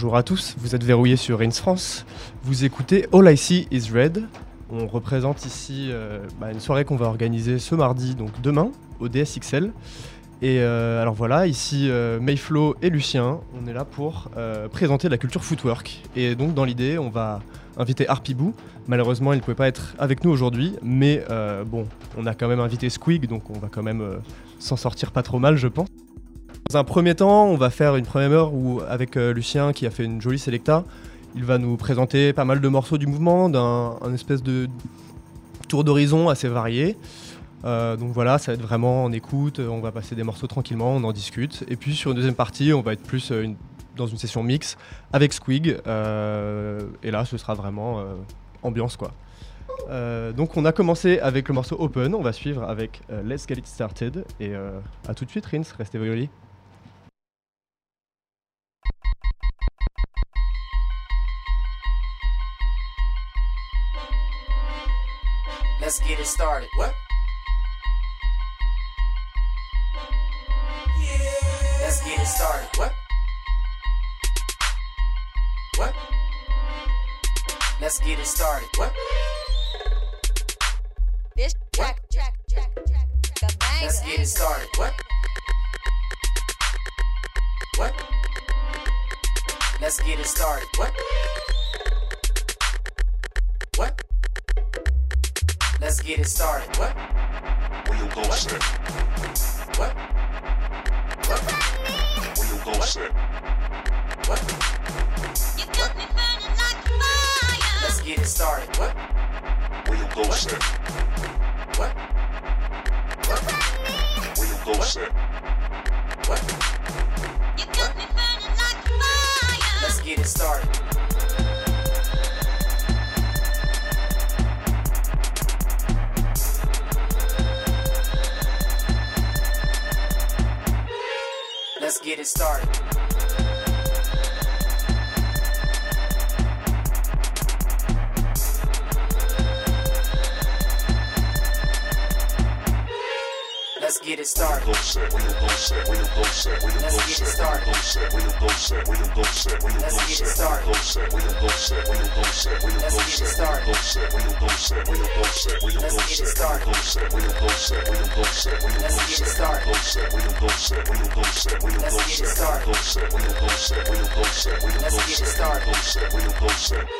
Bonjour à tous, vous êtes verrouillés sur Reigns France. Vous écoutez All I See Is Red. On représente ici euh, bah, une soirée qu'on va organiser ce mardi, donc demain, au DSXL. Et euh, alors voilà, ici euh, et Lucien, on est là pour euh, présenter la culture footwork. Et donc dans l'idée, on va inviter Harpibou. Malheureusement, il ne pouvait pas être avec nous aujourd'hui, mais bon, on a quand même invité Squig, donc on va quand même s'en sortir pas trop mal, je pense. Dans un premier temps, on va faire une première heure où, avec euh, Lucien, qui a fait une jolie sélecta, il va nous présenter pas mal de morceaux du mouvement, d'un un espèce de tour d'horizon assez varié. Euh, donc voilà, ça va être vraiment en écoute, on va passer des morceaux tranquillement, on en discute. Et puis sur une deuxième partie, on va être plus euh, dans une session mix avec Squig. euh, et là, ce sera vraiment euh, ambiance quoi. Euh, donc on a commencé avec le morceau Open, on va suivre avec euh, Let's Get It Started. Et euh, à tout de suite, Rins, restez violi. Let's get it started. What? Yeah. Let's get it started. What? What? Let's get it started. What? This track, track, track, track, track, a banger. Let's get it started. What? What? Let's get it started. What? What? Let's get it started. What? Where you go set? What? What? Where you go set? What? You got me burning like fire. Let's get it started. What? Where you go set? What? What? Where you go set? What? You got me burning like fire. Let's get it started. get it started. get it started. Let's get it started. Let's get it started. Let's get it started. Let's get it started. Let's get it started. Let's get it started. Let's get it started. Let's get it started.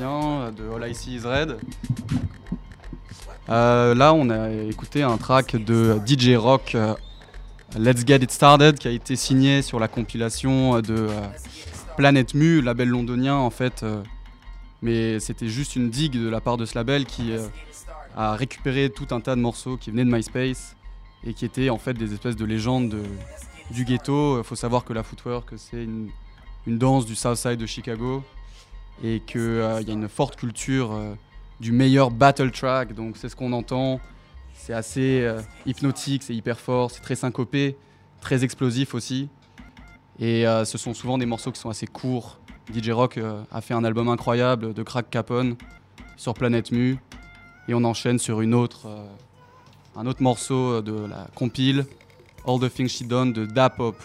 Euh, de All I See Is Red. Euh, là on a écouté un track de DJ Rock euh, Let's Get It Started qui a été signé sur la compilation de Planet Mu, label londonien en fait. mais c'était juste une digue de la part de ce label qui a récupéré tout un tas de morceaux qui venaient de MySpace et qui étaient en fait des espèces de légendes de- du ghetto. Il faut savoir que la footwork c'est une une danse du South Side de Chicago et qu'il y a une forte culture euh, du meilleur battle track. Donc c'est ce qu'on entend. C'est assez euh, hypnotique, c'est hyper fort, c'est très syncopé, très explosif aussi. Et euh, ce sont souvent des morceaux qui sont assez courts. DJ Rock euh, a fait un album incroyable de Crack Capone sur Planète Mu. Et on enchaîne sur une autre, euh, un autre morceau de la compile All the Things She Done de Da Pop.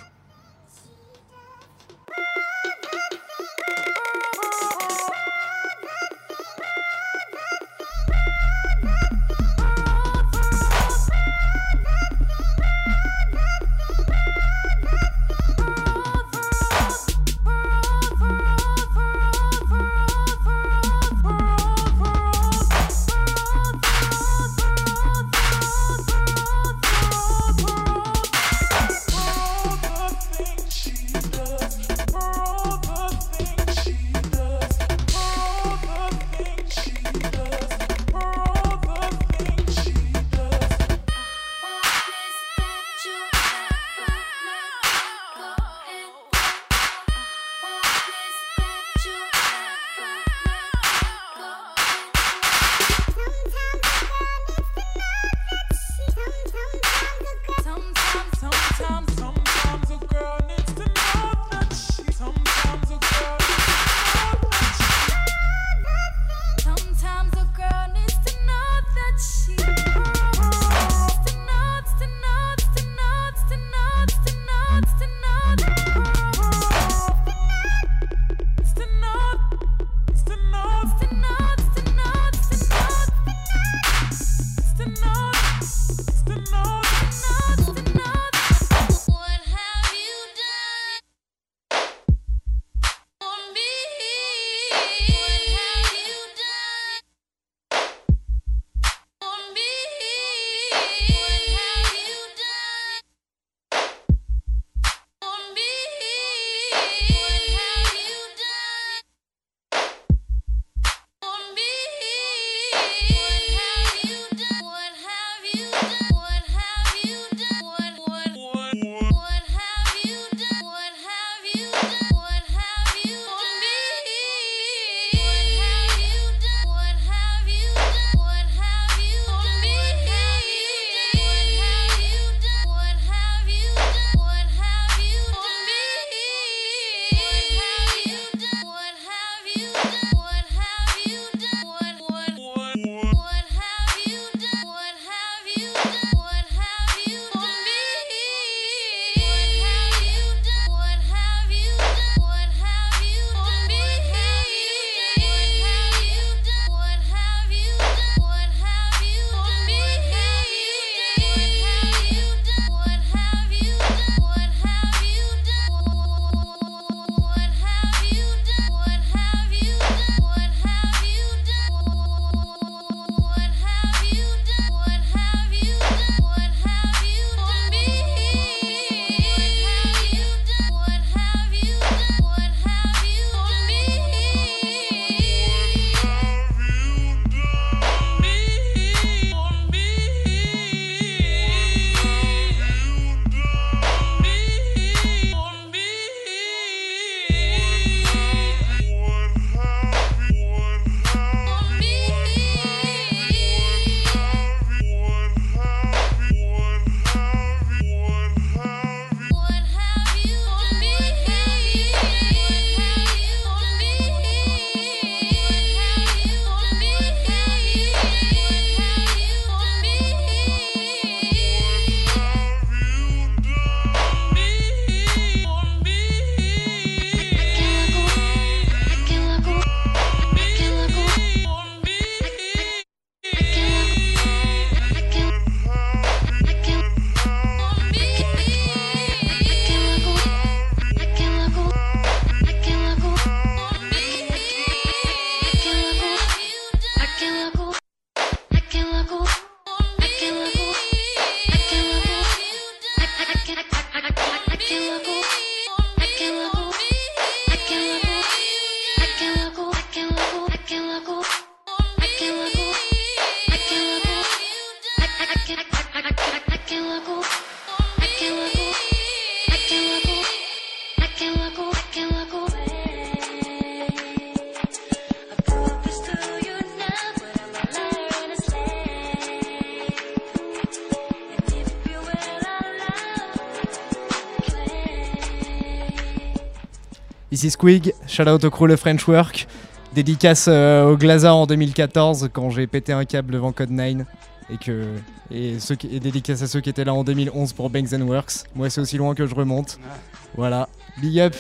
Ici Squig, shout out au crew Le French Work. Dédicace euh, au Glaza en 2014 quand j'ai pété un câble devant Code 9. Et, que, et, ceux qui, et dédicace à ceux qui étaient là en 2011 pour Banks and Works. Moi, c'est aussi loin que je remonte. Voilà. Big up.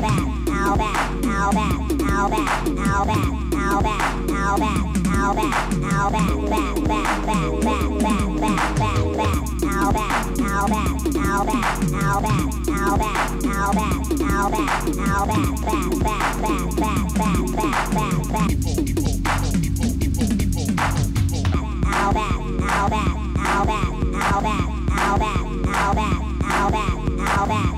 How bad?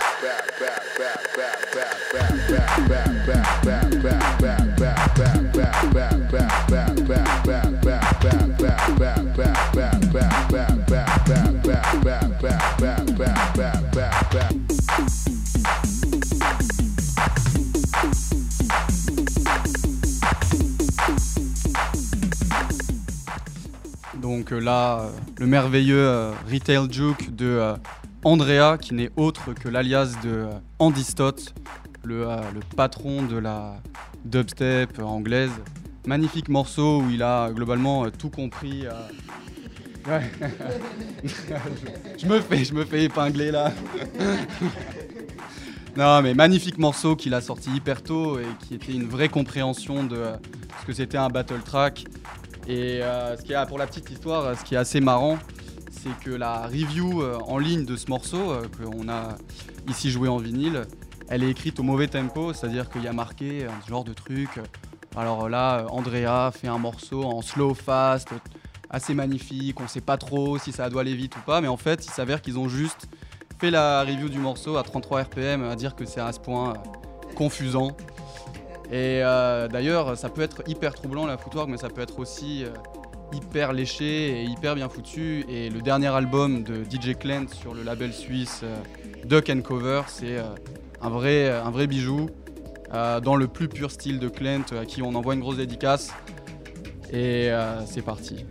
Là, euh, le merveilleux euh, Retail Juke de euh, Andrea, qui n'est autre que l'alias de Andy Stott, le, le patron de la dubstep anglaise. Magnifique morceau où il a globalement tout compris. je, me fais, je me fais épingler là. non, mais magnifique morceau qu'il a sorti hyper tôt et qui était une vraie compréhension de ce que c'était un battle track. Et euh, ce qui pour la petite histoire, ce qui est assez marrant, c'est que la review euh, en ligne de ce morceau, euh, qu'on a ici joué en vinyle, elle est écrite au mauvais tempo, c'est-à-dire qu'il y a marqué un genre de truc. Alors là, Andrea fait un morceau en slow fast, assez magnifique, on sait pas trop si ça doit aller vite ou pas, mais en fait, il s'avère qu'ils ont juste fait la review du morceau à 33 RPM, à dire que c'est à ce point confusant. Et euh, d'ailleurs, ça peut être hyper troublant la footwork, mais ça peut être aussi euh, hyper léché et hyper bien foutu. Et le dernier album de DJ Clent sur le label suisse euh, Duck and Cover, c'est un, vrai, un vrai bijou, dans le plus pur style de Clent, à qui on envoie une grosse dédicace. Et c'est parti.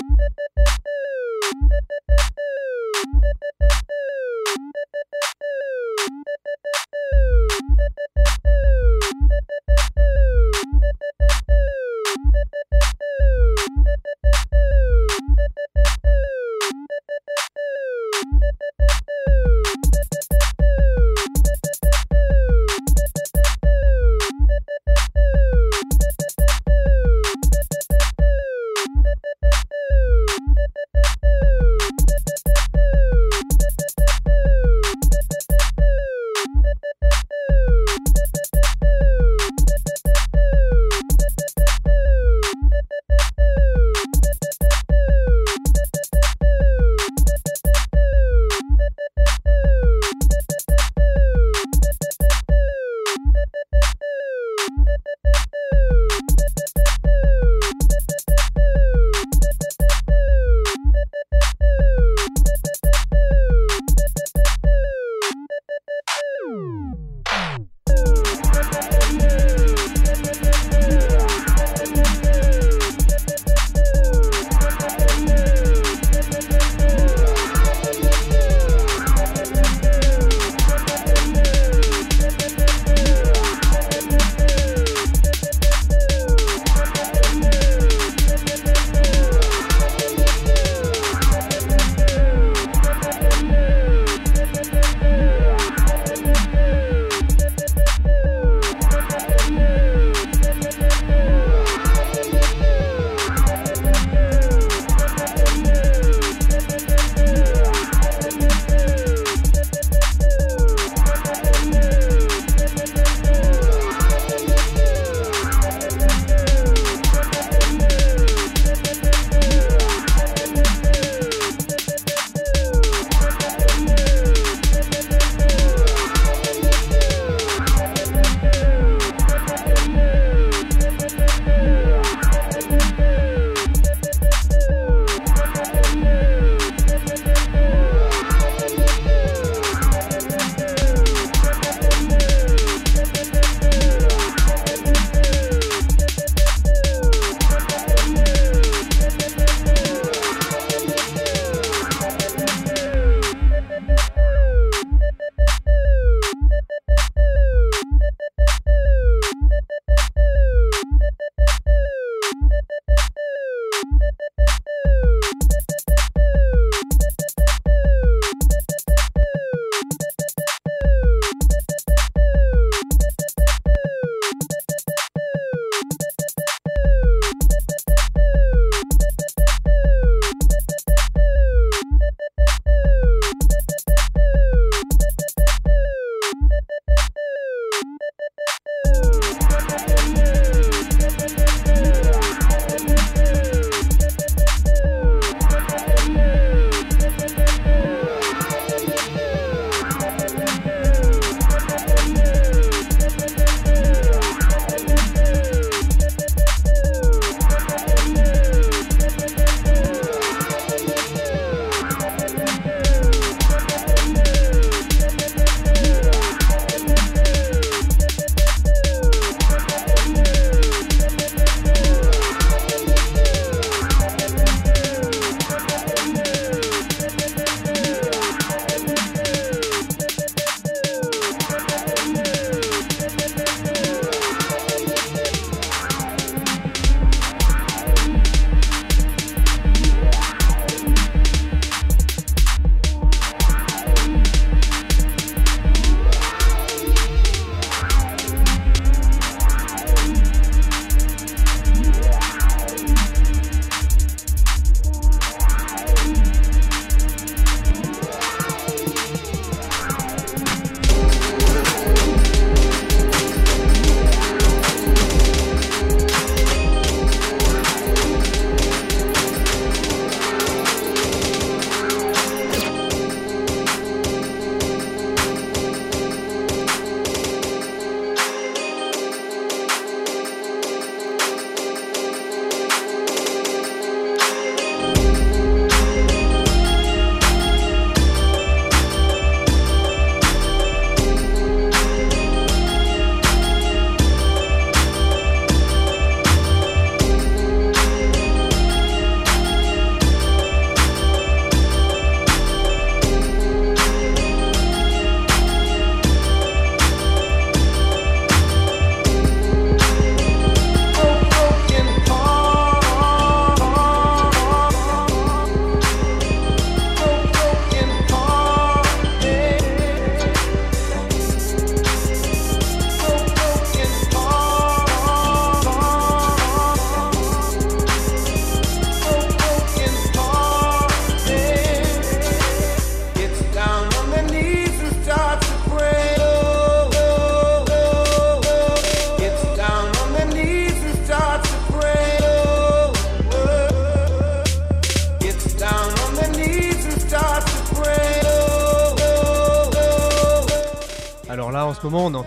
Thank you.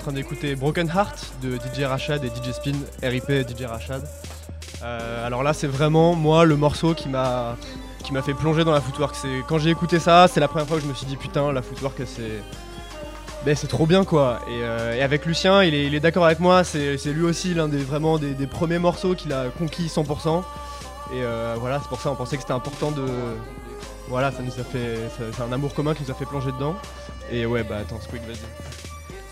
Train d'écouter Broken Heart de DJ Rachad et DJ Spin, RIP DJ Rachad. Euh, alors là, c'est vraiment moi le morceau qui m'a qui m'a fait plonger dans la footwork. C'est quand j'ai écouté ça, c'est la première fois que je me suis dit putain, la footwork, c'est ben, c'est trop bien quoi. Et, euh, avec Lucien, il est, il est d'accord avec moi. C'est lui aussi l'un des vraiment des, premiers morceaux qu'il a conquis 100%. Et euh, voilà, c'est pour ça on pensait que c'était important de voilà, ça nous a fait c'est un amour commun qui nous a fait plonger dedans. Et ouais, bah attends, Squeak, vas-y.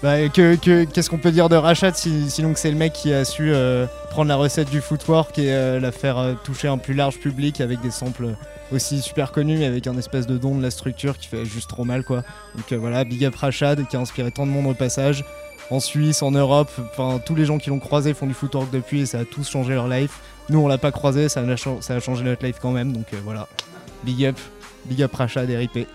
Bah, que, que- qu'est-ce qu'on peut dire de Rachat si- sinon que c'est le mec qui a su euh, prendre la recette du footwork et euh, la faire euh, toucher un plus large public avec des samples aussi super connus mais avec un espèce de don de la structure qui fait juste trop mal quoi. Donc voilà, big up Rachad qui a inspiré tant de monde au passage. En Suisse, en Europe, enfin tous les gens qui l'ont croisé font du footwork depuis et ça a tous changé leur life. Nous on l'a pas croisé, ça a, changé notre life quand même donc voilà. Big up, big up Rachad et RIP.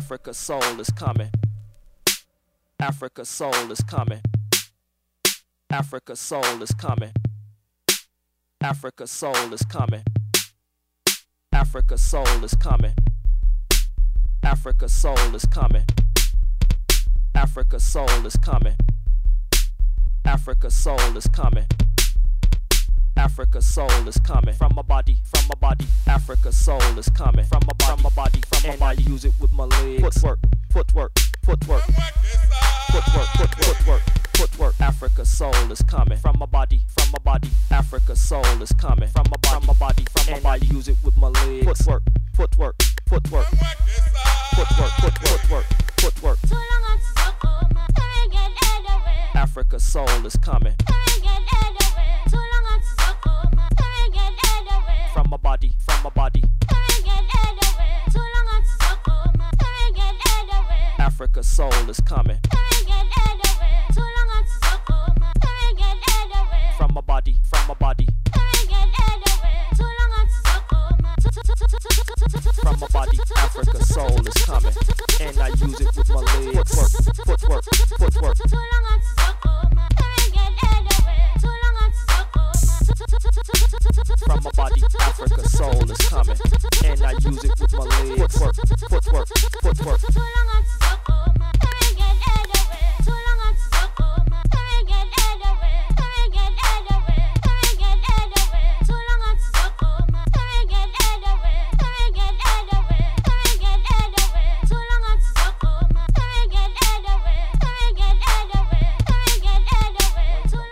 Africa's soul is coming. Africa's soul is coming. Africa's soul is coming. Africa's soul is coming. Africa's soul is coming. Africa's soul is coming. Africa's soul is coming. Africa's soul is coming. Africa's soul is coming from my body, from my body. Africa's soul is coming from my body, from my body, from my body. I use it with my legs. Footwork, footwork, footwork, footwork, foot, footwork, footwork. Africa's soul is coming from my body, from my body. Africa's soul is coming from my body, from my body, from my body. use it with my legs. Footwork, footwork, footwork, footwork, foot, footwork, footwork. Africa's soul is coming from my body, from my body. Africa's soul is coming from my body, from my body, from my body. Africa's soul is coming, and I use it with my legs. Footwork, footwork, footwork. My body, Africa's soul is coming, and I use it with my legs. Footwork, footwork, footwork.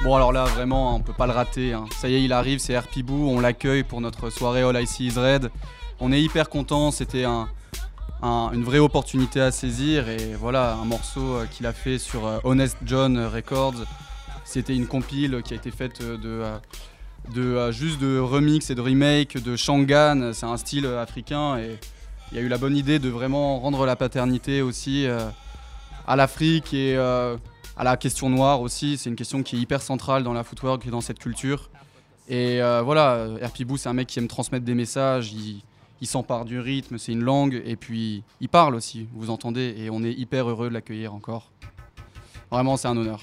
Bon alors là vraiment on peut pas le rater. hein. Ça y est il arrive, c'est RP Boo, on l'accueille pour notre soirée All I See Is Red. On est hyper content, c'était un, un- une vraie opportunité à saisir et voilà un morceau euh, qu'il a fait sur euh, Honest John Records. C'était une compile qui a été faite euh, de, juste de remix et de remake de Shangan. C'est un style africain et il y a eu la bonne idée de vraiment rendre la paternité aussi à l'Afrique et à la question noire aussi. C'est une question qui est hyper centrale dans la footwork et dans cette culture. Et euh, voilà, Boo, c'est un mec qui aime transmettre des messages, il s'empare du rythme, c'est une langue, et puis il parle aussi, vous entendez, et on est hyper heureux de l'accueillir encore. Vraiment, c'est un honneur.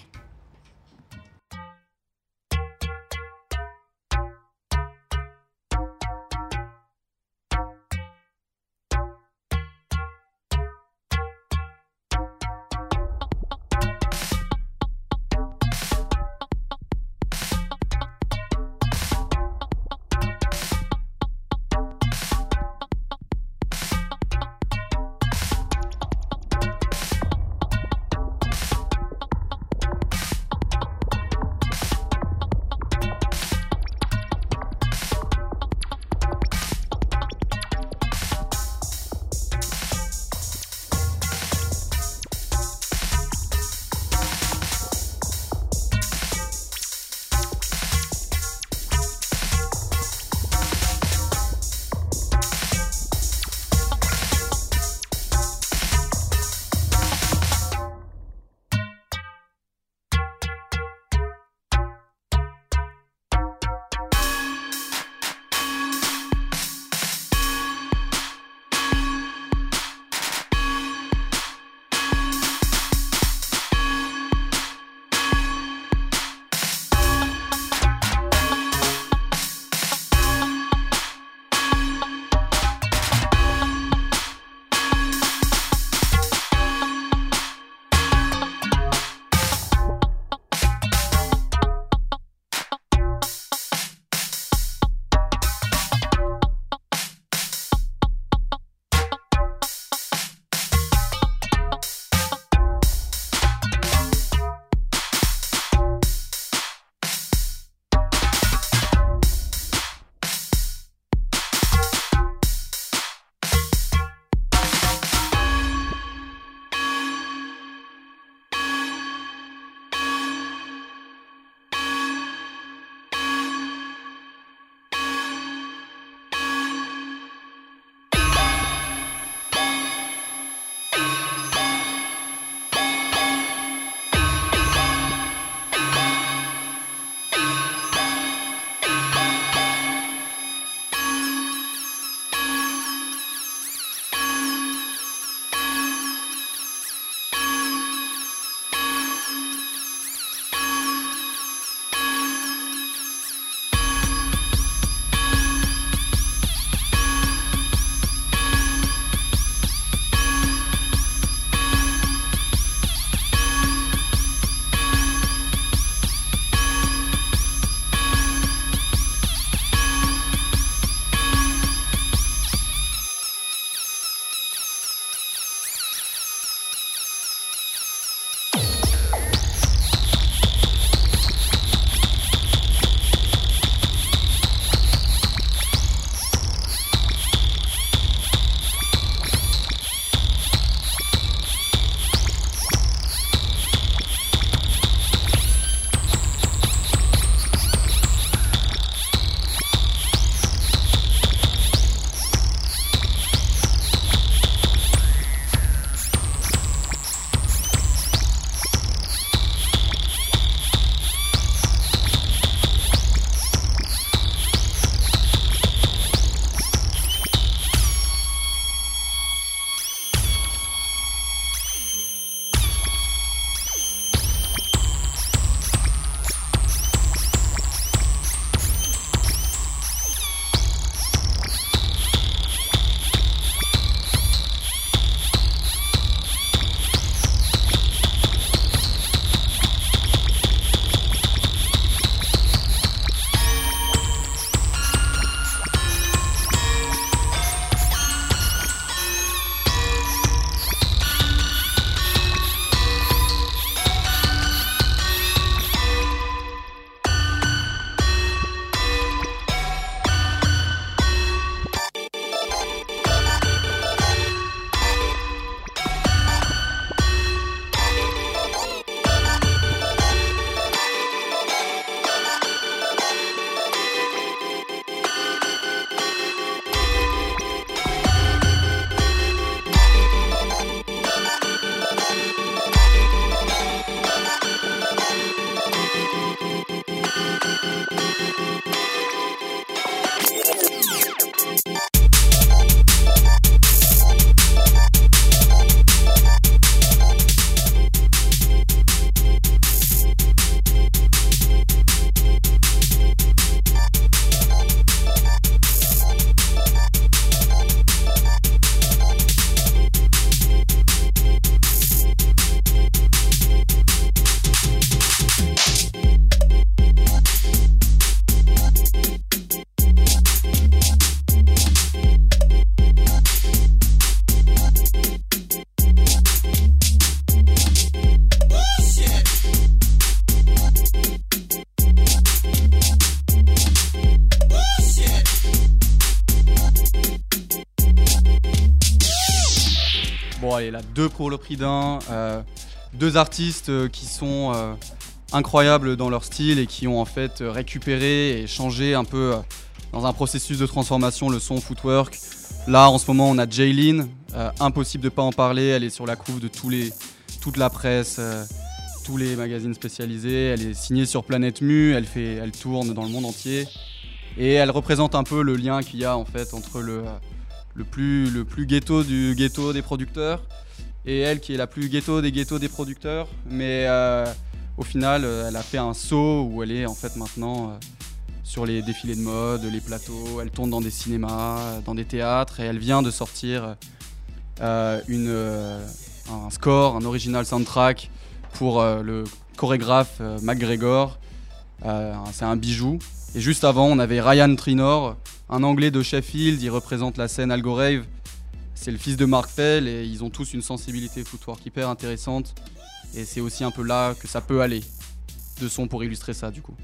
Deux pour le prix d'un. euh, deux artistes euh, qui sont euh, incroyables dans leur style et qui ont en fait récupéré et changé un peu dans un processus de transformation le son footwork. Là, en ce moment, on a Jaylin. impossible de pas en parler. Elle est sur la couve de tous les, toute la presse, tous les magazines spécialisés. Elle est signée sur Planète Mu. Elle, fait, elle tourne dans le monde entier. Et elle représente un peu le lien qu'il y a en fait entre le, le, plus, le plus ghetto du ghetto des producteurs et elle qui est la plus ghetto des ghettos des producteurs. Mais euh, au final, euh, elle a fait un saut où elle est en fait maintenant euh, sur les défilés de mode, les plateaux. Elle tourne dans des cinémas, dans des théâtres et elle vient de sortir une, un score, un original soundtrack pour le chorégraphe McGregor. C'est un bijou. Et juste avant, on avait Ryan Trinor, un Anglais de Sheffield. Il représente la scène Algorave. C'est le fils de Mark Fell et ils ont tous une sensibilité footwork hyper intéressante. Et c'est aussi un peu là que ça peut aller. De son pour illustrer ça, du coup.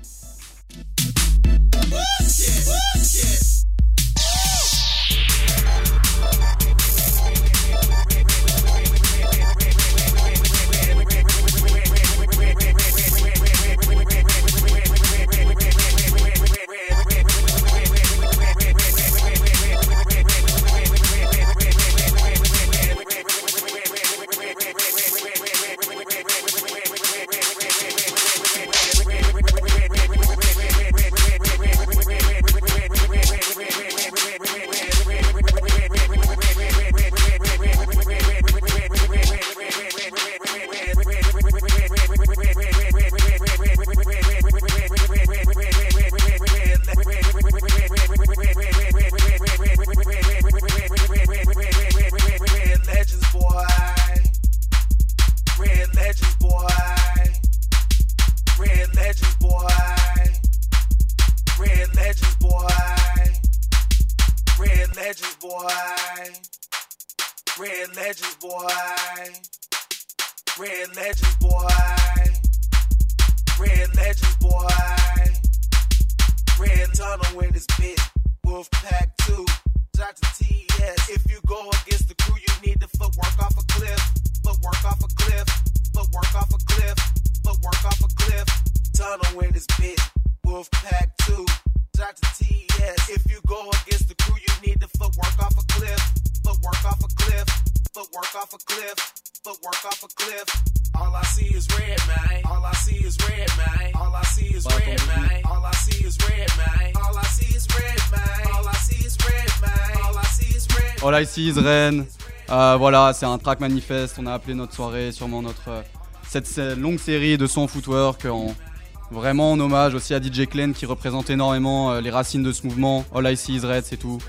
If you go against the crew, you need to footwork off a cliff. Footwork off a cliff. Footwork off a cliff. Footwork off a cliff. Tunnel in this bitch. Wolfpack 2. Dr. TS. If you go against the crew, you need to footwork off a cliff. Footwork off a cliff. Footwork off a cliff. Footwork off a cliff. All I see is red, man. All I see is red, man. All I see is red, man. All I see is red, man. All I see is red, man. All I see is red, man. All I see is Rain. Euh, voilà, c'est un track manifeste. On a appelé notre soirée, sûrement notre euh, cette, longue série de sons footwork en vraiment en hommage aussi à DJ Clen qui représente énormément euh, les racines de ce mouvement. All I See is c'est tout.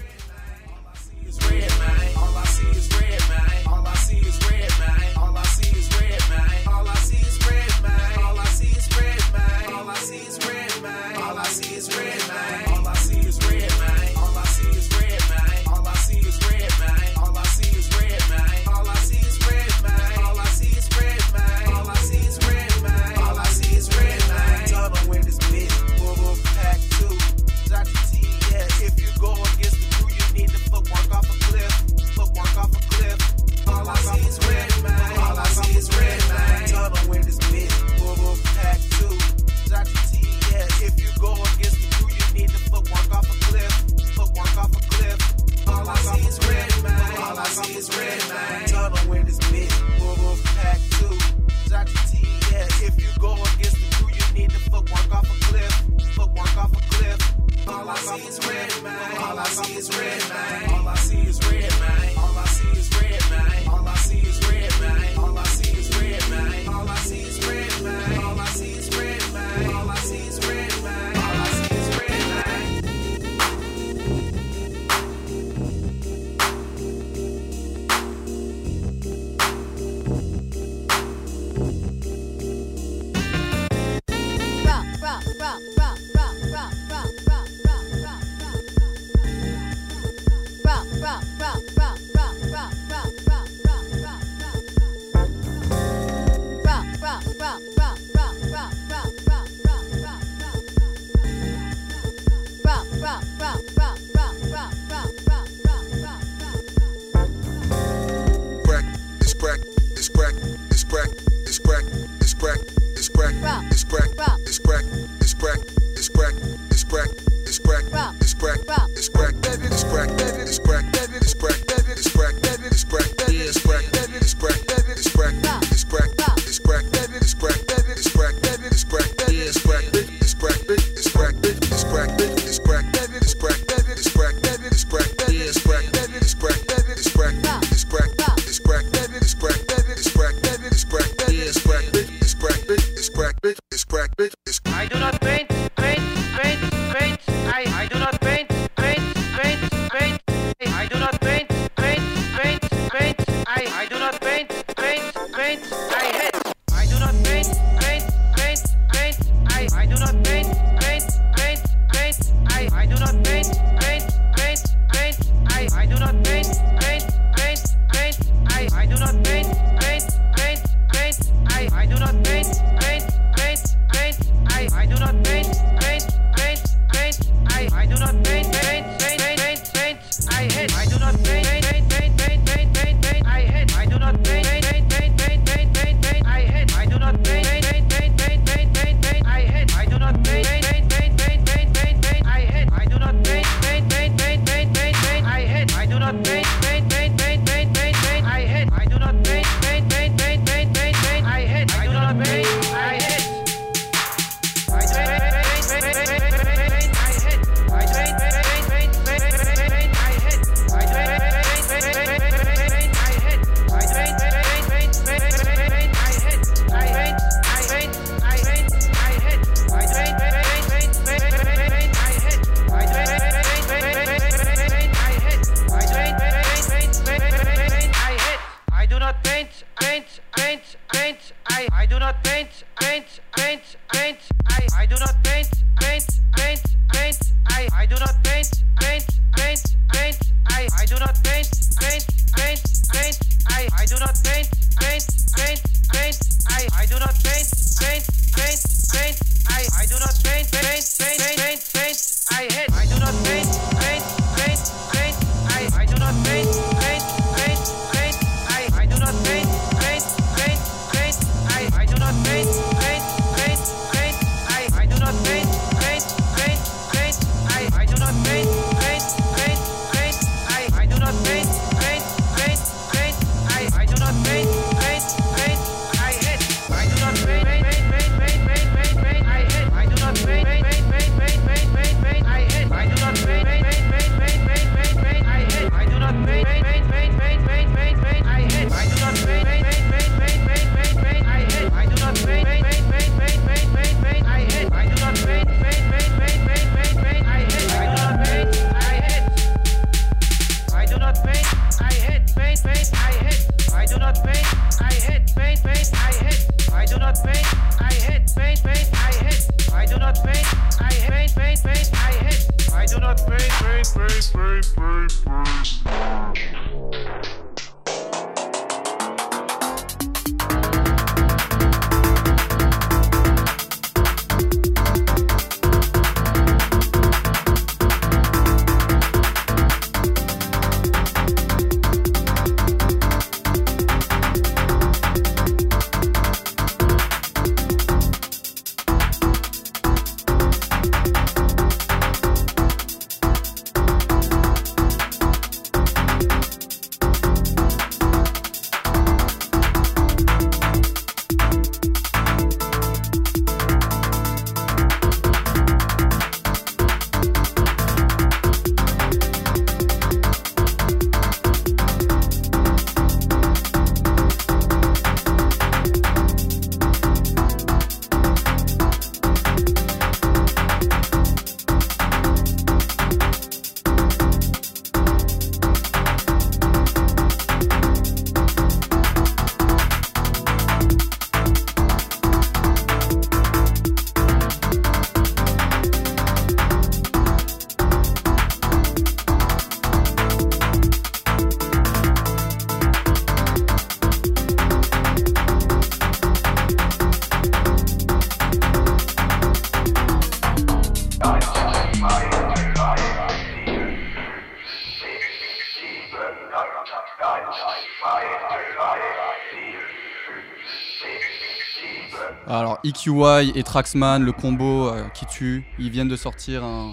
EQY et Traxman, le combo euh, qui tue, ils viennent de sortir un-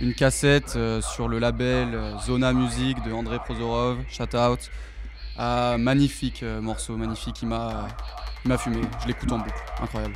une cassette euh, sur le label euh, Zona Music de André Prozorov, shout out. Ah, magnifique morceau, magnifique, il m'a il m'a fumé, je l'écoute en boucle, incroyable.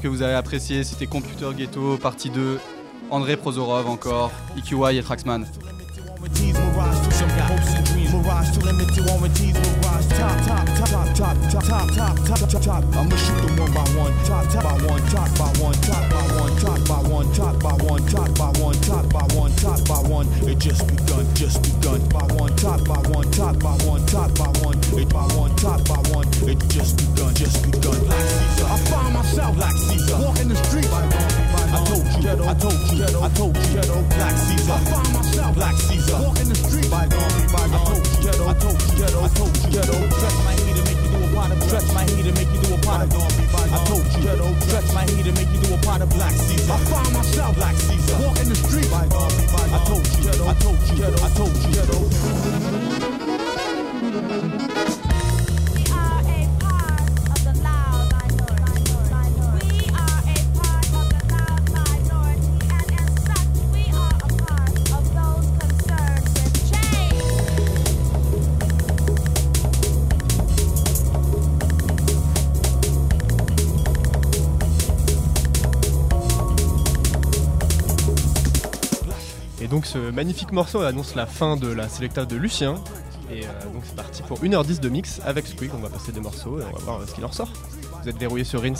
Que vous avez apprécié. C'était Computer Ghetto, partie 2. André Prozorov encore, EQI et Traxman. Top, top, top, top, top, top, top, top, top, top. I'ma shoot them one by one, top, top by one, top by one, top by one, top by one, top by one, top by one, top by one, top. It just begun, just begun. By one, top by one, top by one, top by one. It by one, top by one. It just begun, just begun. Black Caesar, I find myself Black Caesar, walking the street. I told you, I told you, I told you, Black Caesar. I find myself Black Caesar, walking the street. You, I told you, I told you, stretch my heat and make you do a pot of stretch my and make you do a pot of I told you, stretch my heat and make you do a pot of Black Caesar. I find myself Black Caesar, walking the street. I told you, I told you, I told you, ce magnifique morceau annonce la fin de la sélecta de Lucien. Et euh, donc c'est parti pour 1h10 de mix avec Squeak. On va passer des morceaux et on va voir euh, ce qu'il en ressort. Vous êtes verrouillé sur Rins.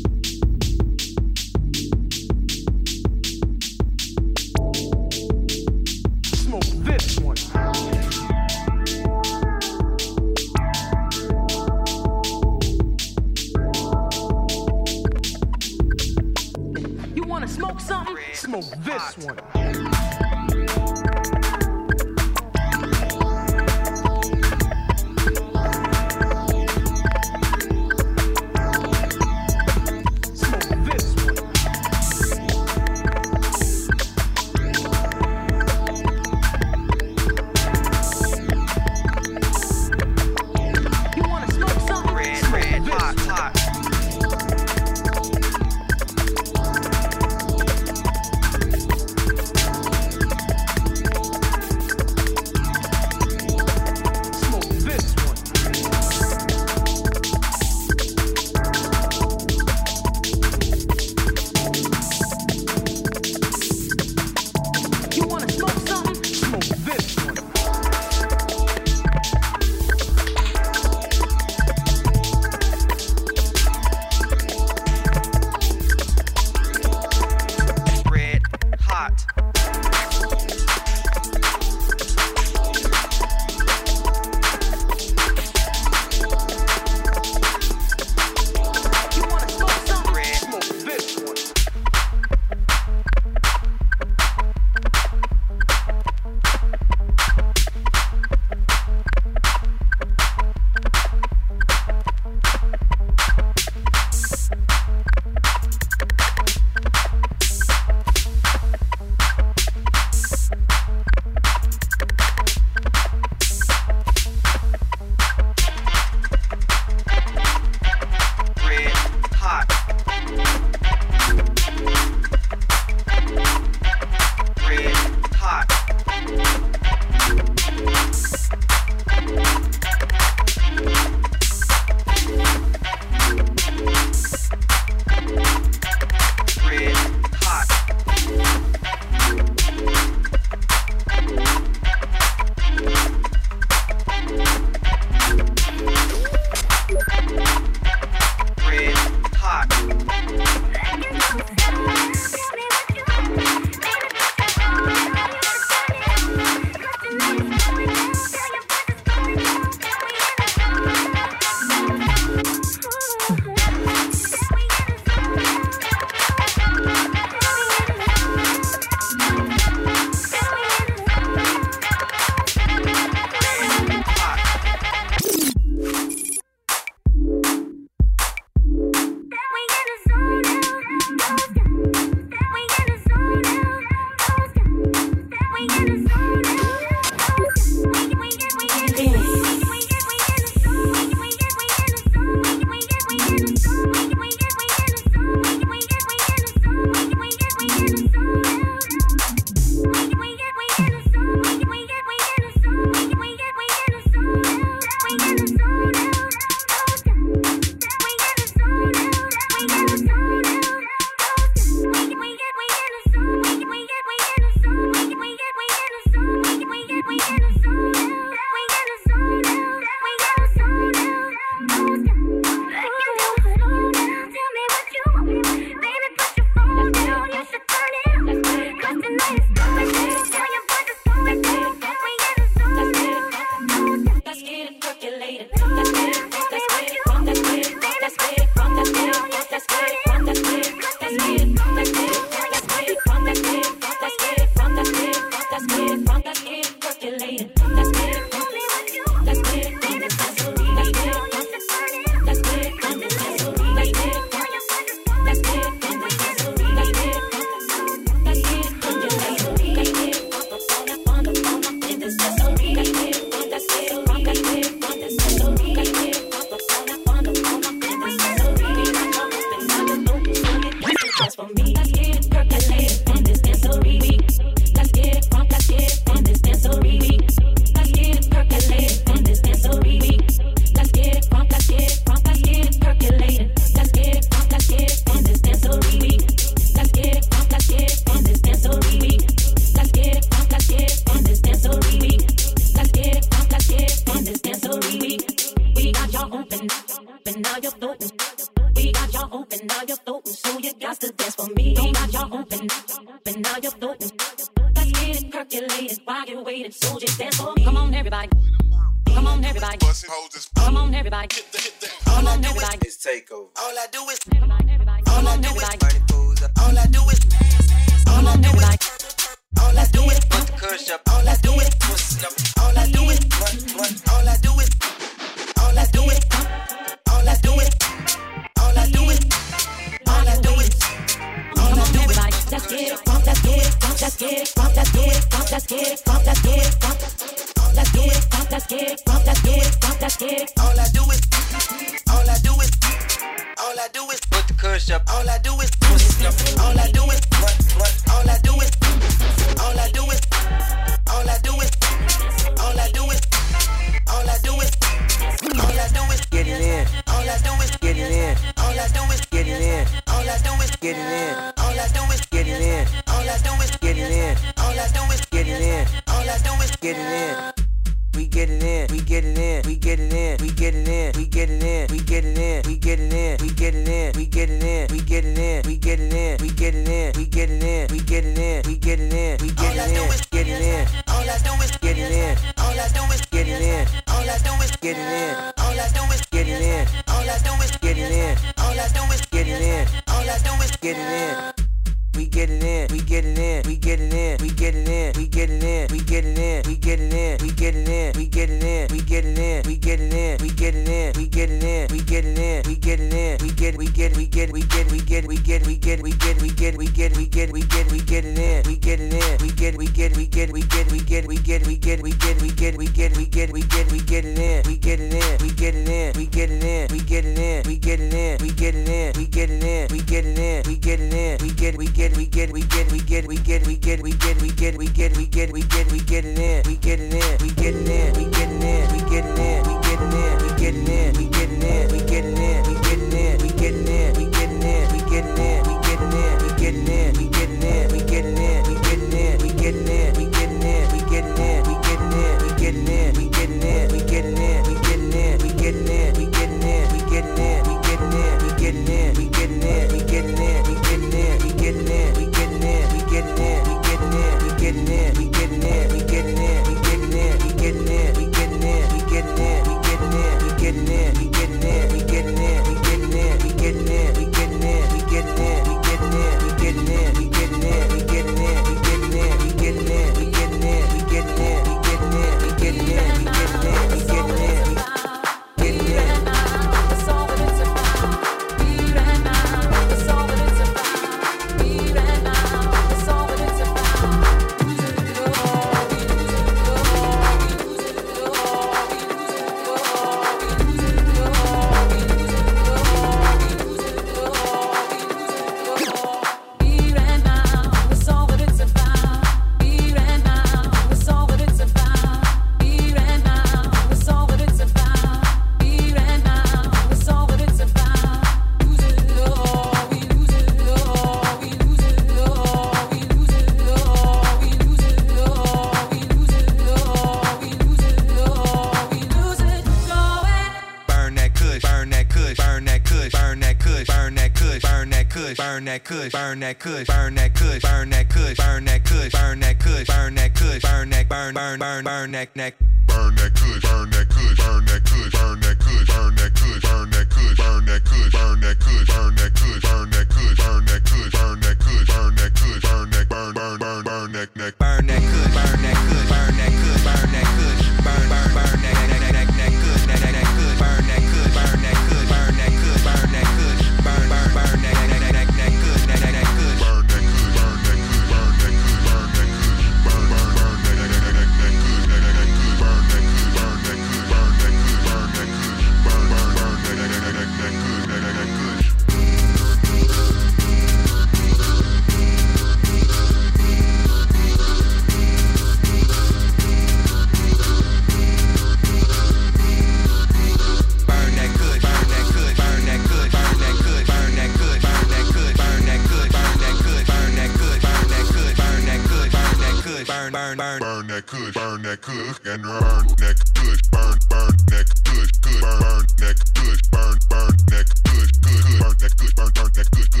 burn, burn that kush, burn that kush, and burn that kush, burn, burn that kush, kush, burn, burn that kush, burn, burn that kush, kush, burn that kush, burn, burn that kush, kush.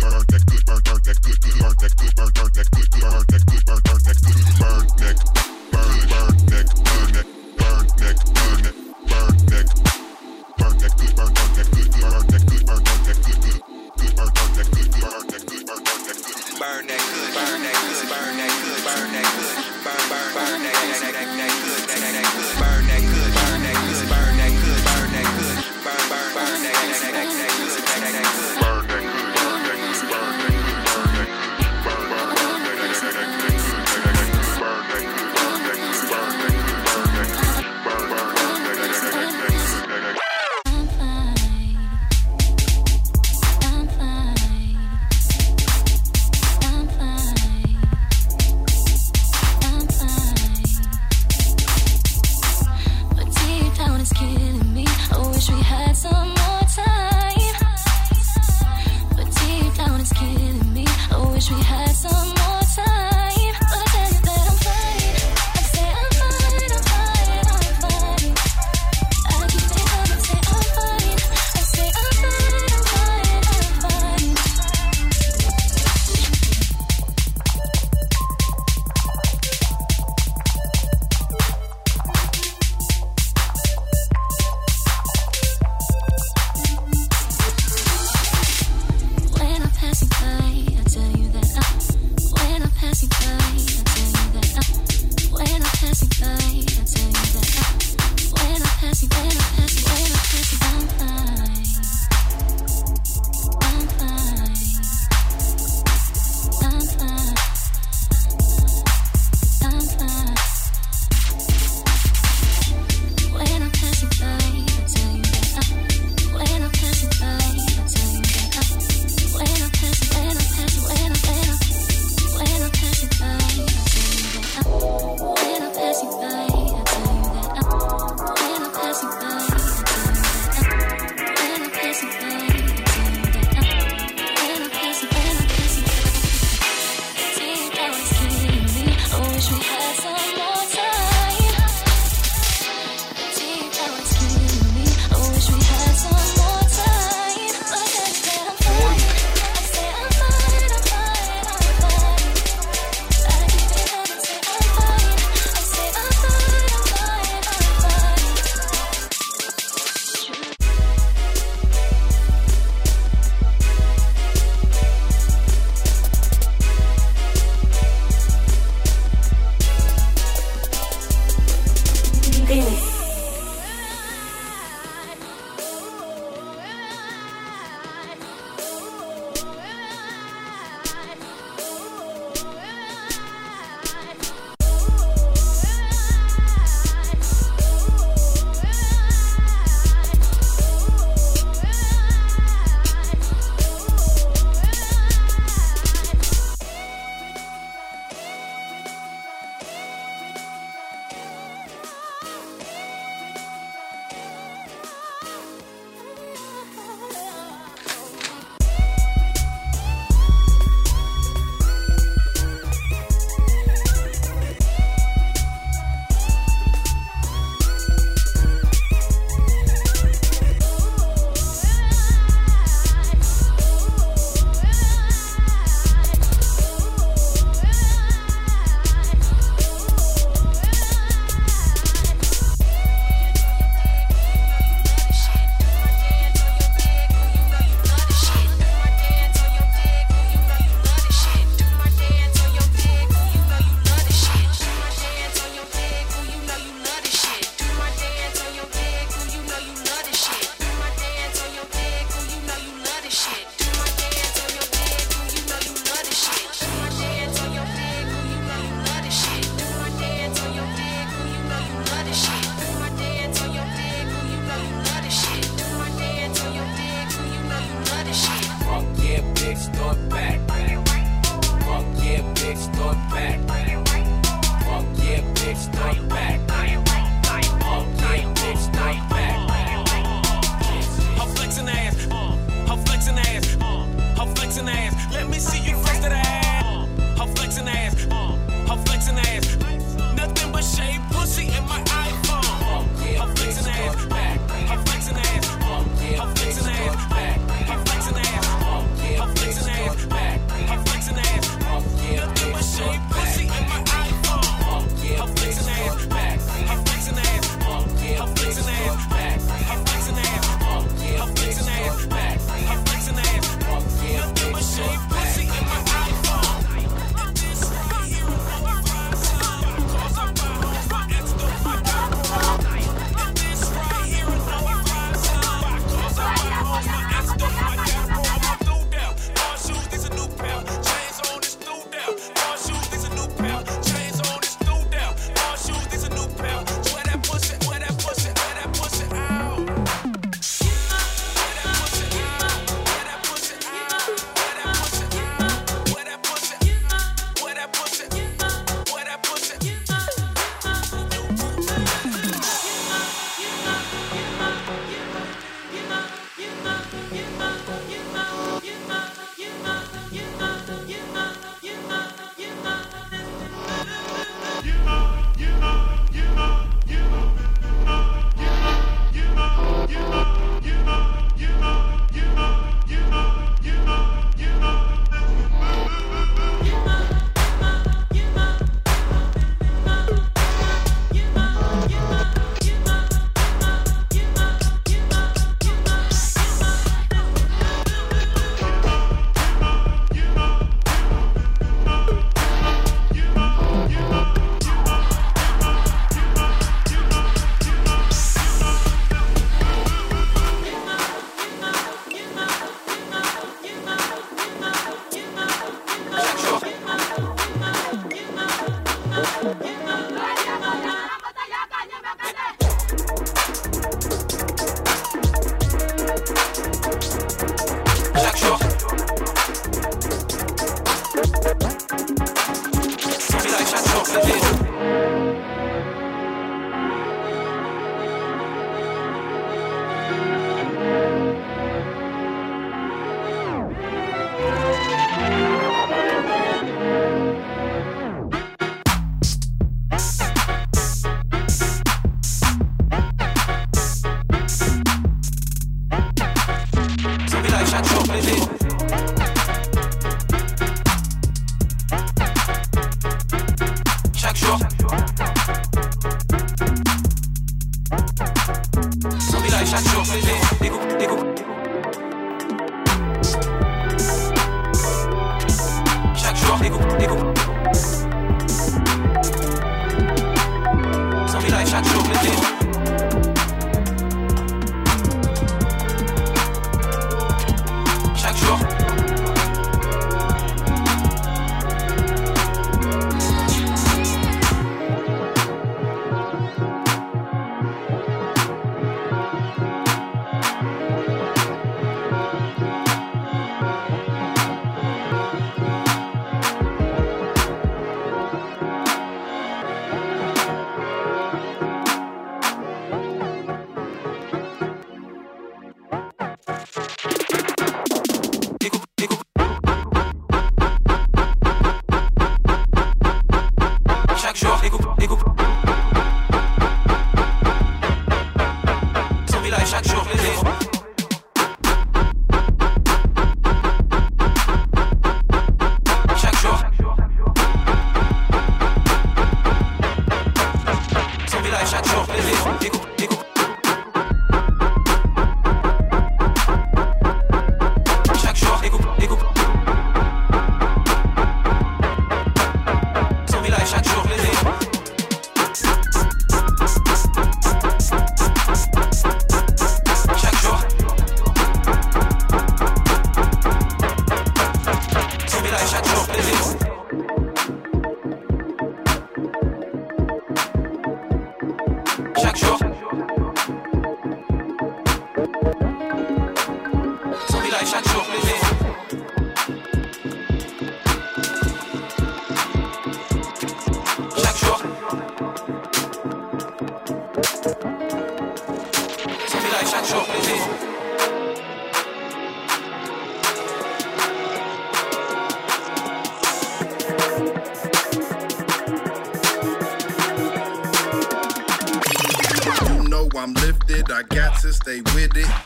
Stay with it.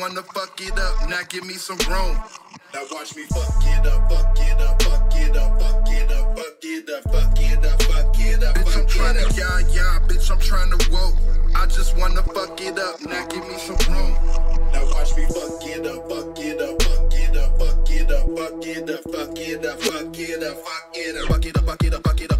Wanna fuck it up, now give me some room. Now watch me fuck it up, fuck it up, fuck it up, fuck it up, fuck it up, fuck it up, fuck it up. Bitch, I'm trying to, yeah, yeah, bitch, I'm trying to roll. I just wanna fuck it up, now give me some room. Now watch me fuck it up, fuck it up, fuck it up, fuck it up, fuck it up, fuck it up, fuck it up, fuck it up, fuck it up, fuck it up, fuck it up,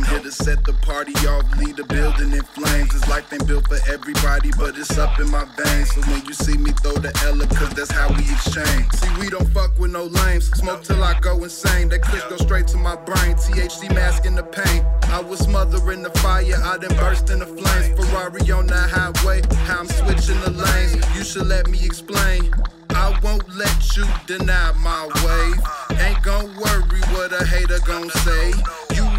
I'm here to set the party off, lead the building in flames. This life ain't built for everybody, but it's up in my veins. So when you see me throw the Ella, cause that's how we exchange. See, we don't fuck with no lames. Smoke till I go insane. That kush go straight to my brain. THC masking the pain. I was smothering the fire, I done burst in the flames. Ferrari on the highway, how I'm switching the lanes. You should let me explain. I won't let you deny my way. Ain't gon' worry what a hater gon' say.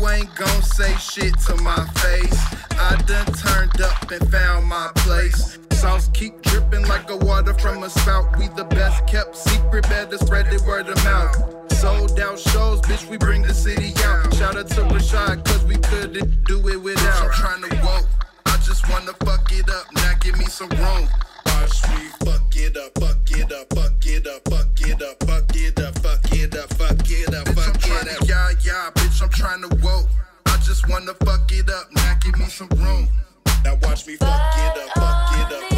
You ain't gon' say shit to my face. I done turned up and found my place. Sauce keep dripping like a water from a spout. We the best kept secret, better spread it word of mouth. Sold out shows, bitch, we bring the city out. Shout out to Rashad, cause we couldn't do it without. I'm trying to woke. I just wanna fuck it up, now give me some room. Watch me fuck it up, fuck it up, fuck it up, fuck it up, fuck it up, fuck it up, fuck it up, fuck it up. Yeah, yeah, bitch, I'm trying to just wanna fuck it up, now give me some room. Now watch me fuck it up, fuck it up,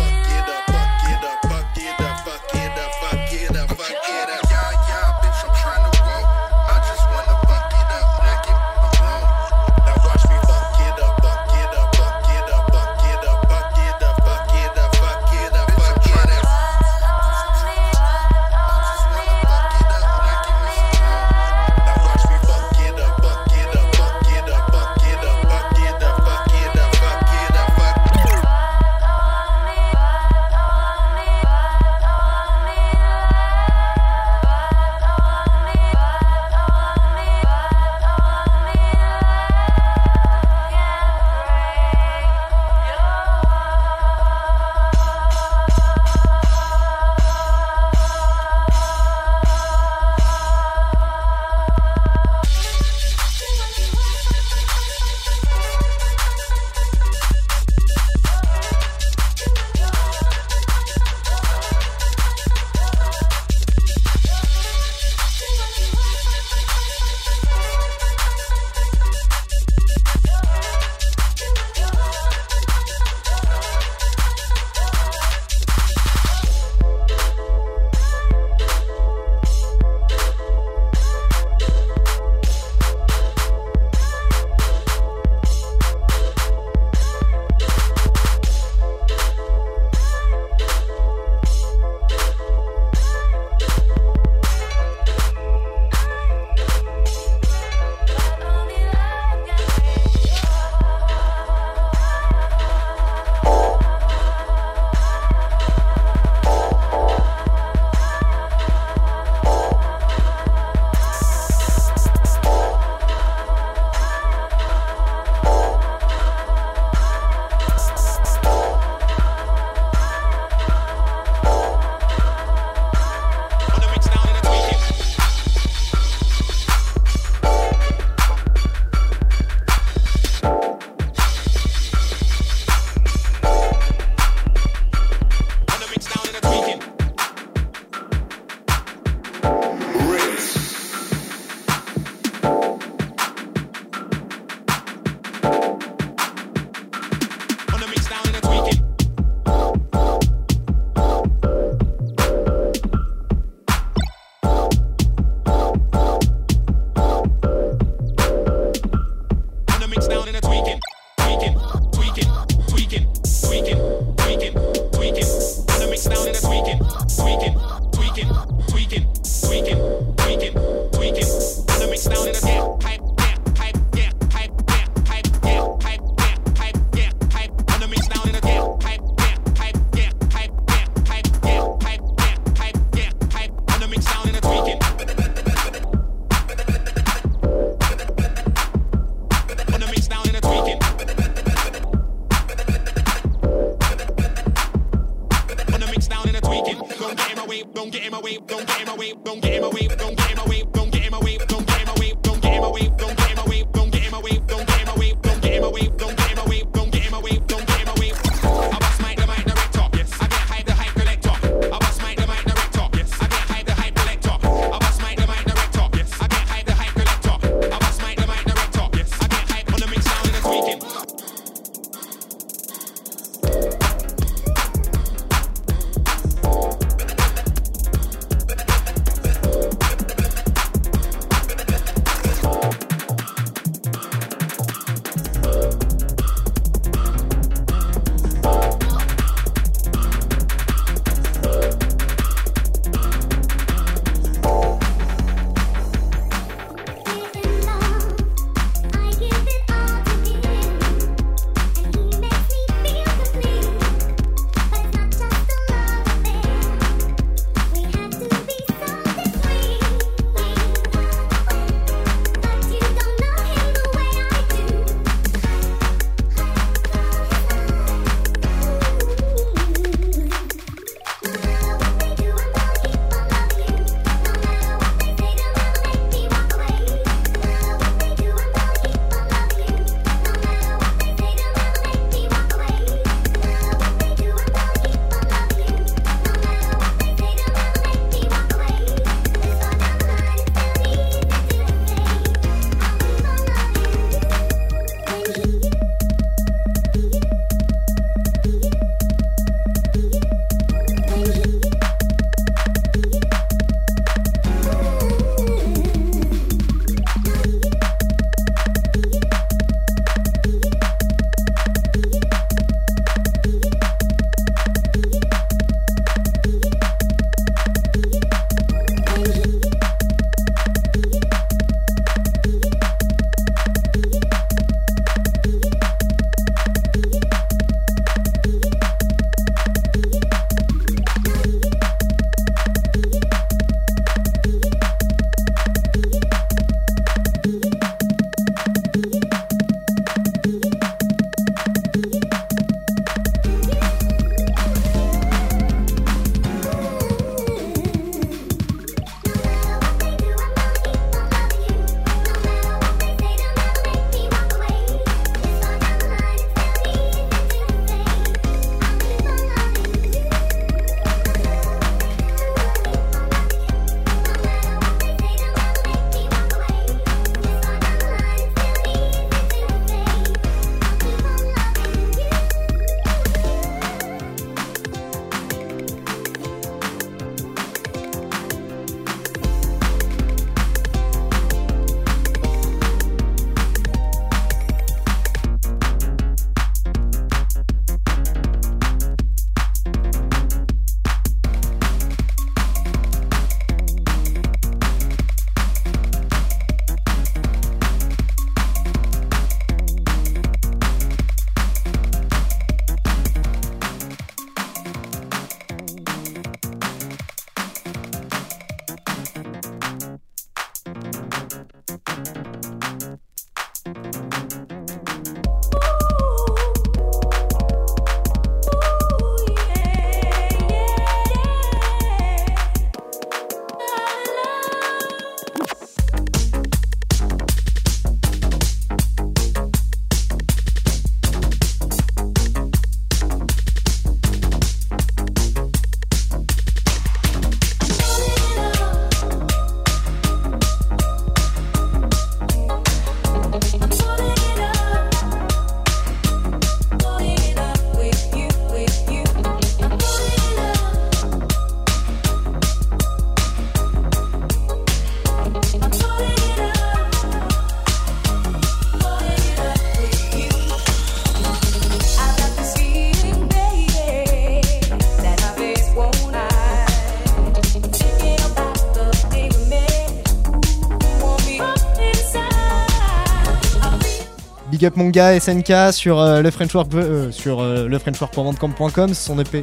Big up mon gars SNK sur euh, le French euh, sur euh, le French pour Bandcamp.com, son EP.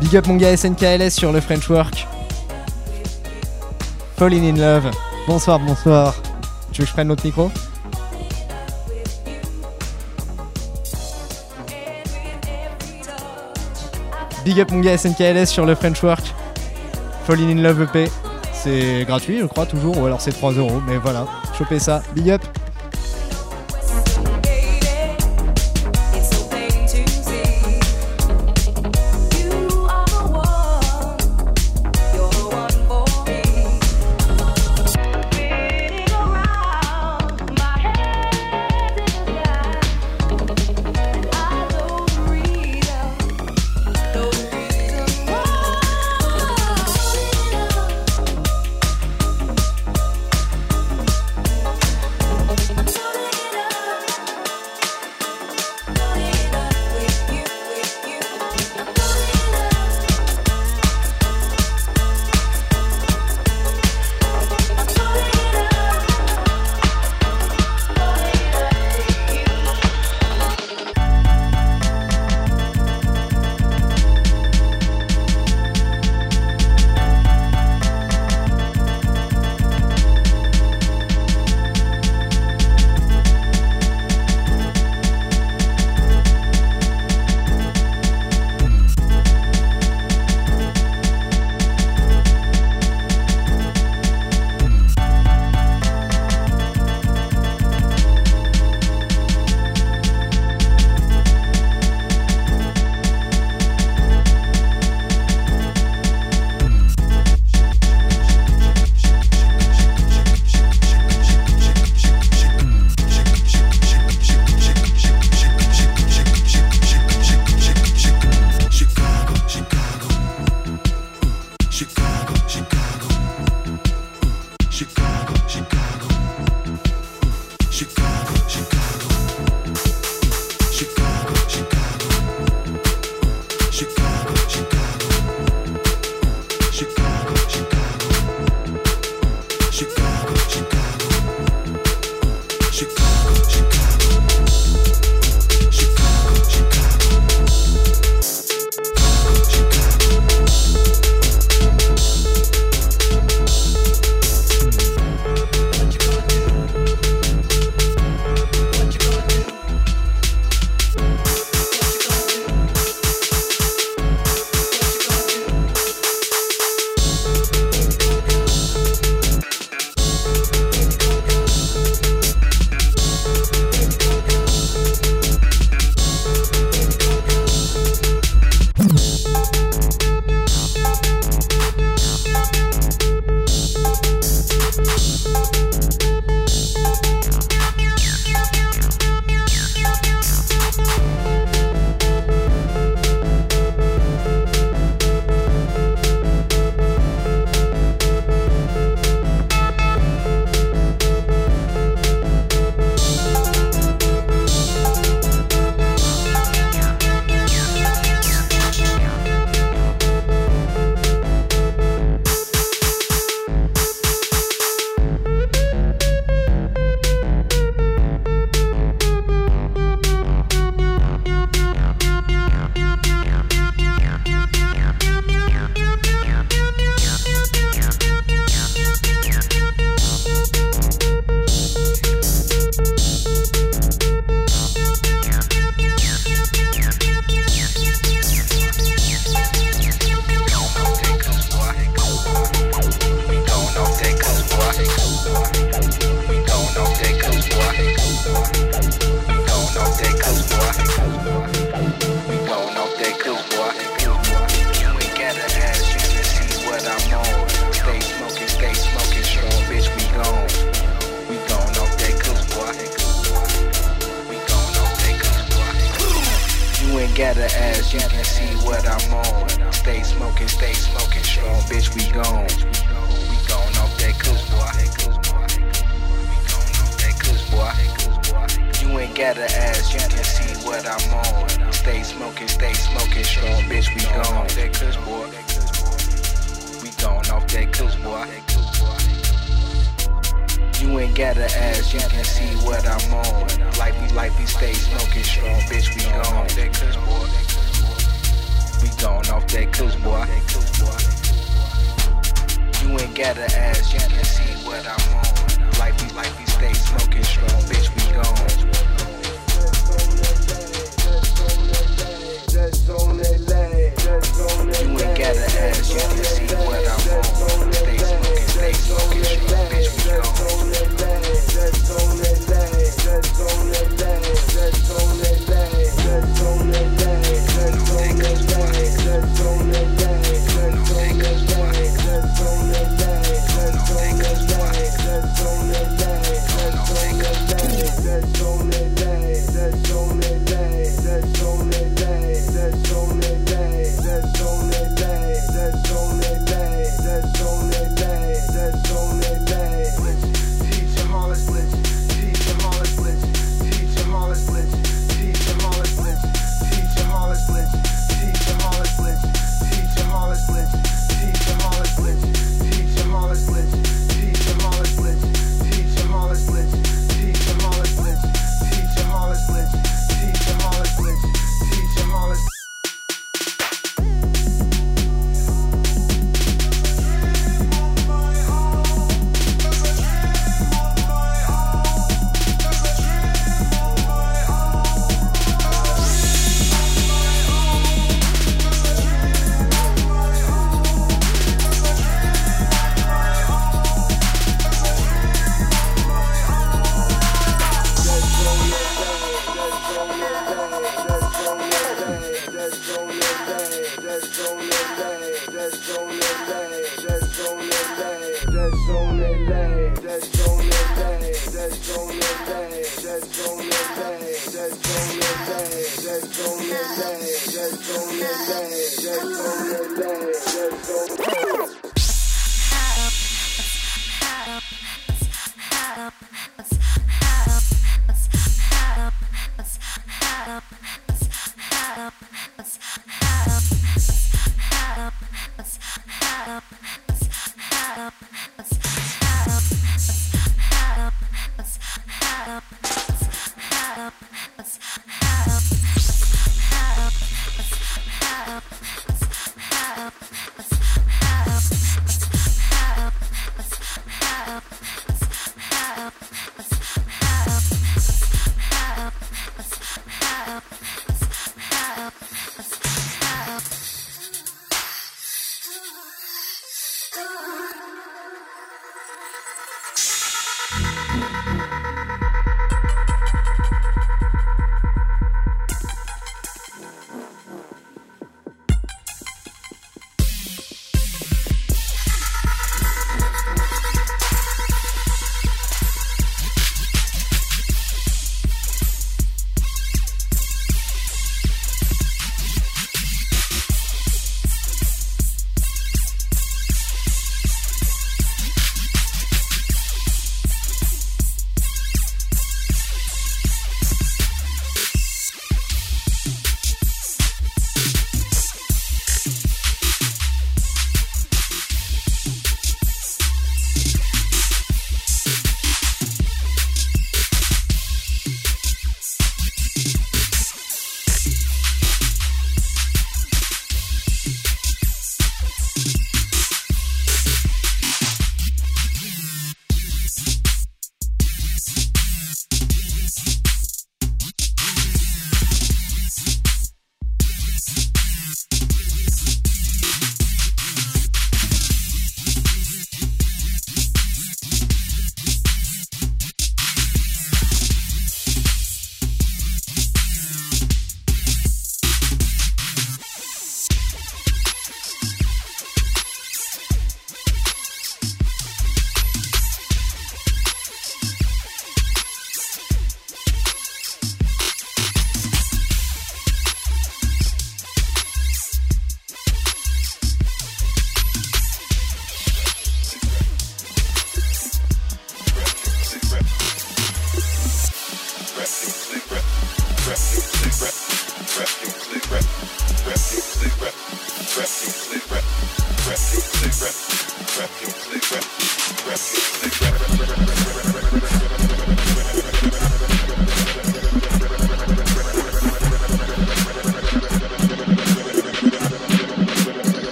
Big up mon gars SNKLS sur le French Work. Falling in Love. Bonsoir, bonsoir. Tu veux que je prenne l'autre micro? Big up mon gars SNKLS sur le French Work. Falling in Love EP. C'est gratuit, je crois, toujours, ou alors c'est 3 euros, mais voilà, chopez ça. Big up.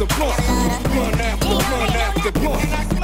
After blunt. Blunt after blunt after blunt.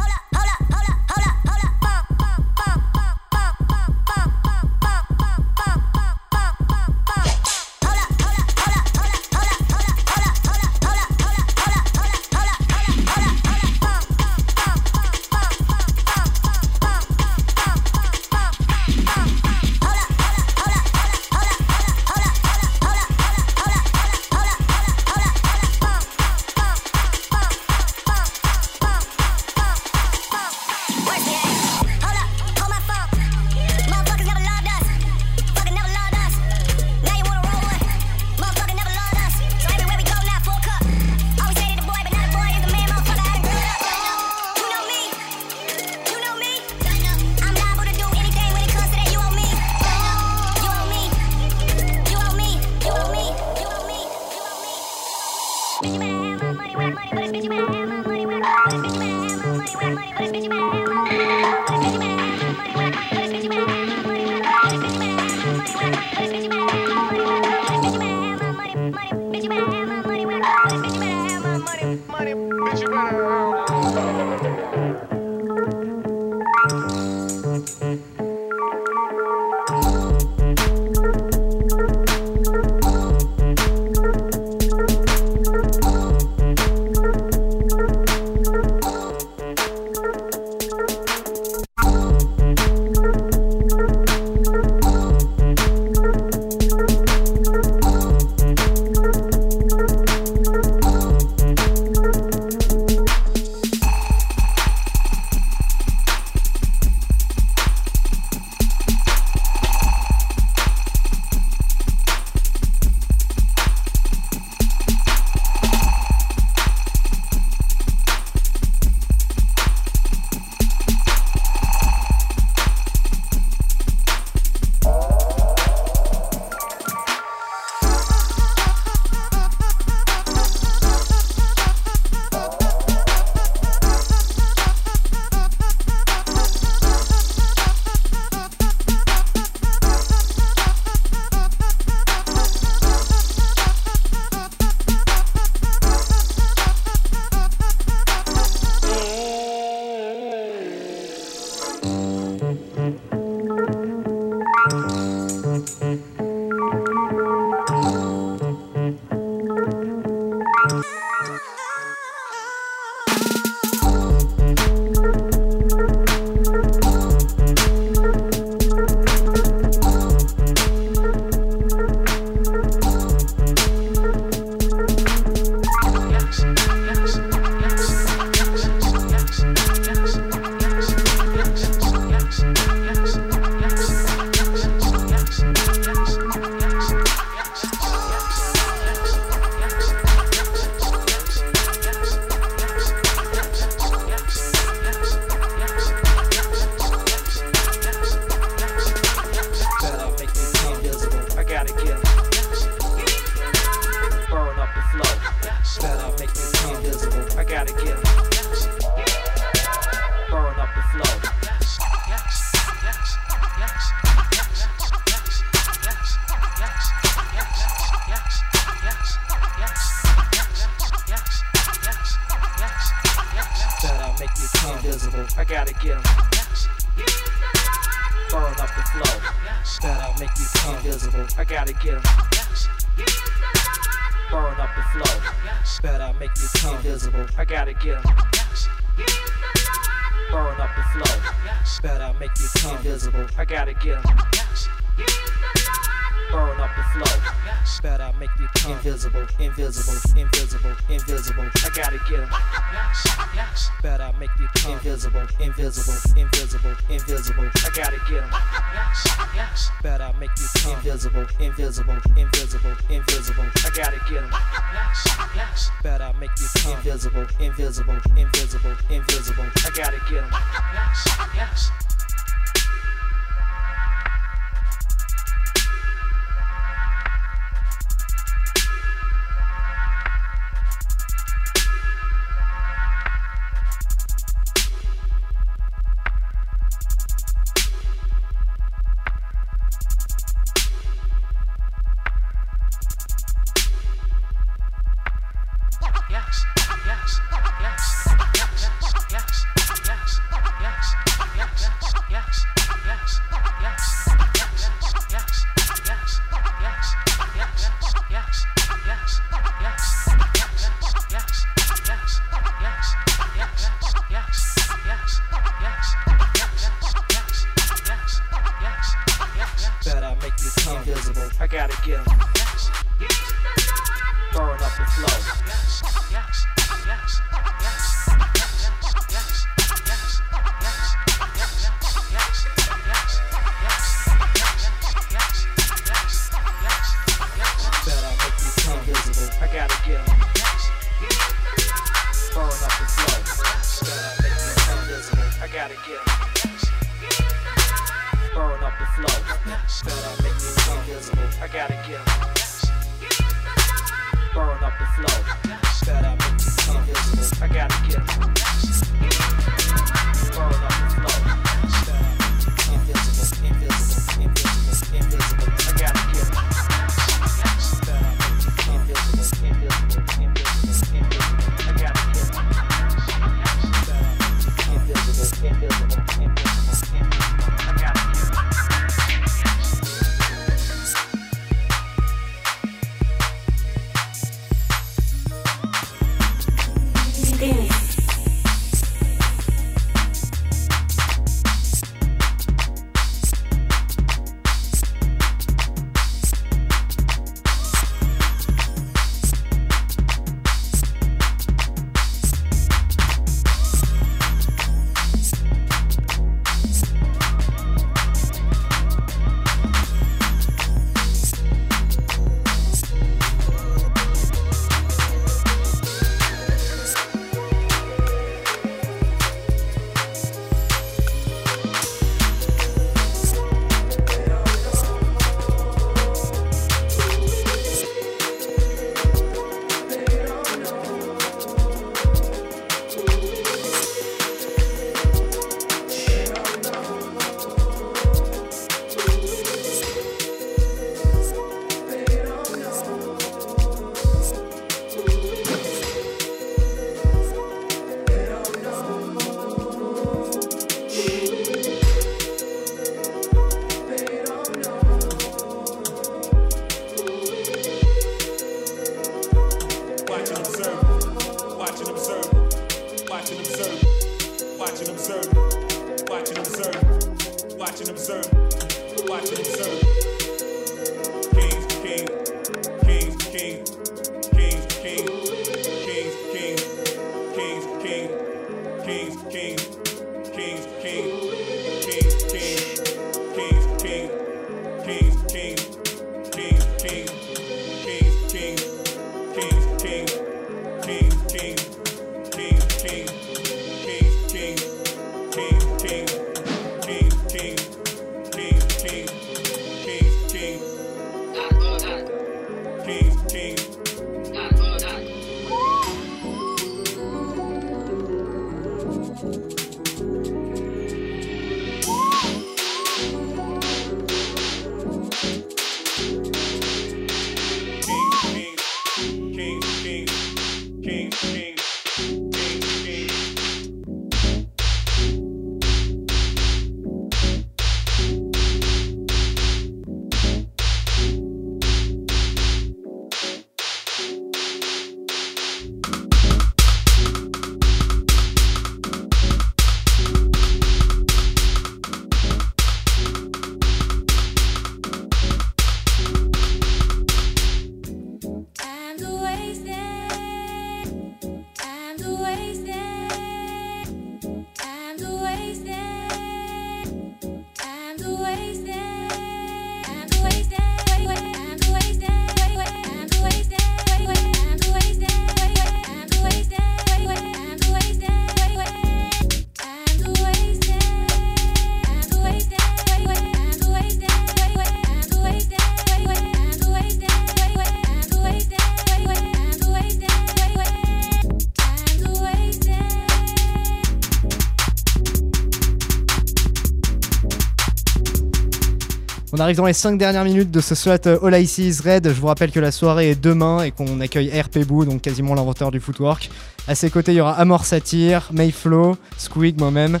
On arrive dans les 5 dernières minutes de ce slot euh, All I See Is Red. Je vous rappelle que la soirée est demain et qu'on accueille RP Boo, donc quasiment l'inventeur du footwork. À ses côtés, il y aura Amor Satyr, Mayflow, Squig, moi-même.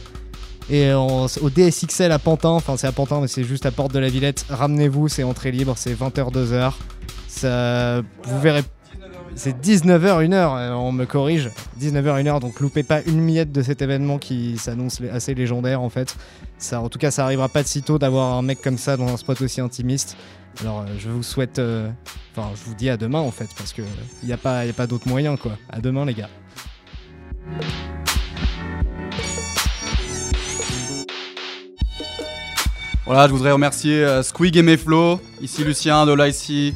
Et au DSXL à Pantin, enfin c'est à Pantin, mais c'est juste à Porte de la Villette. Ramenez-vous, c'est entrée libre, c'est 20h, 2h. Ça, vous verrez. C'est 19h, 1h, on me corrige. 19h, 1h, donc loupez pas une miette de cet événement qui s'annonce assez légendaire en fait. Ça, en tout cas, ça arrivera pas de sitôt d'avoir un mec comme ça dans un spot aussi intimiste. Alors, euh, je vous souhaite. euh, Enfin, je vous dis à demain en fait, parce que il n'y a pas, pas d'autre moyen quoi. À demain, les gars. Voilà, je voudrais remercier euh, Squig et Mayflow. Ici Lucien de l'IC.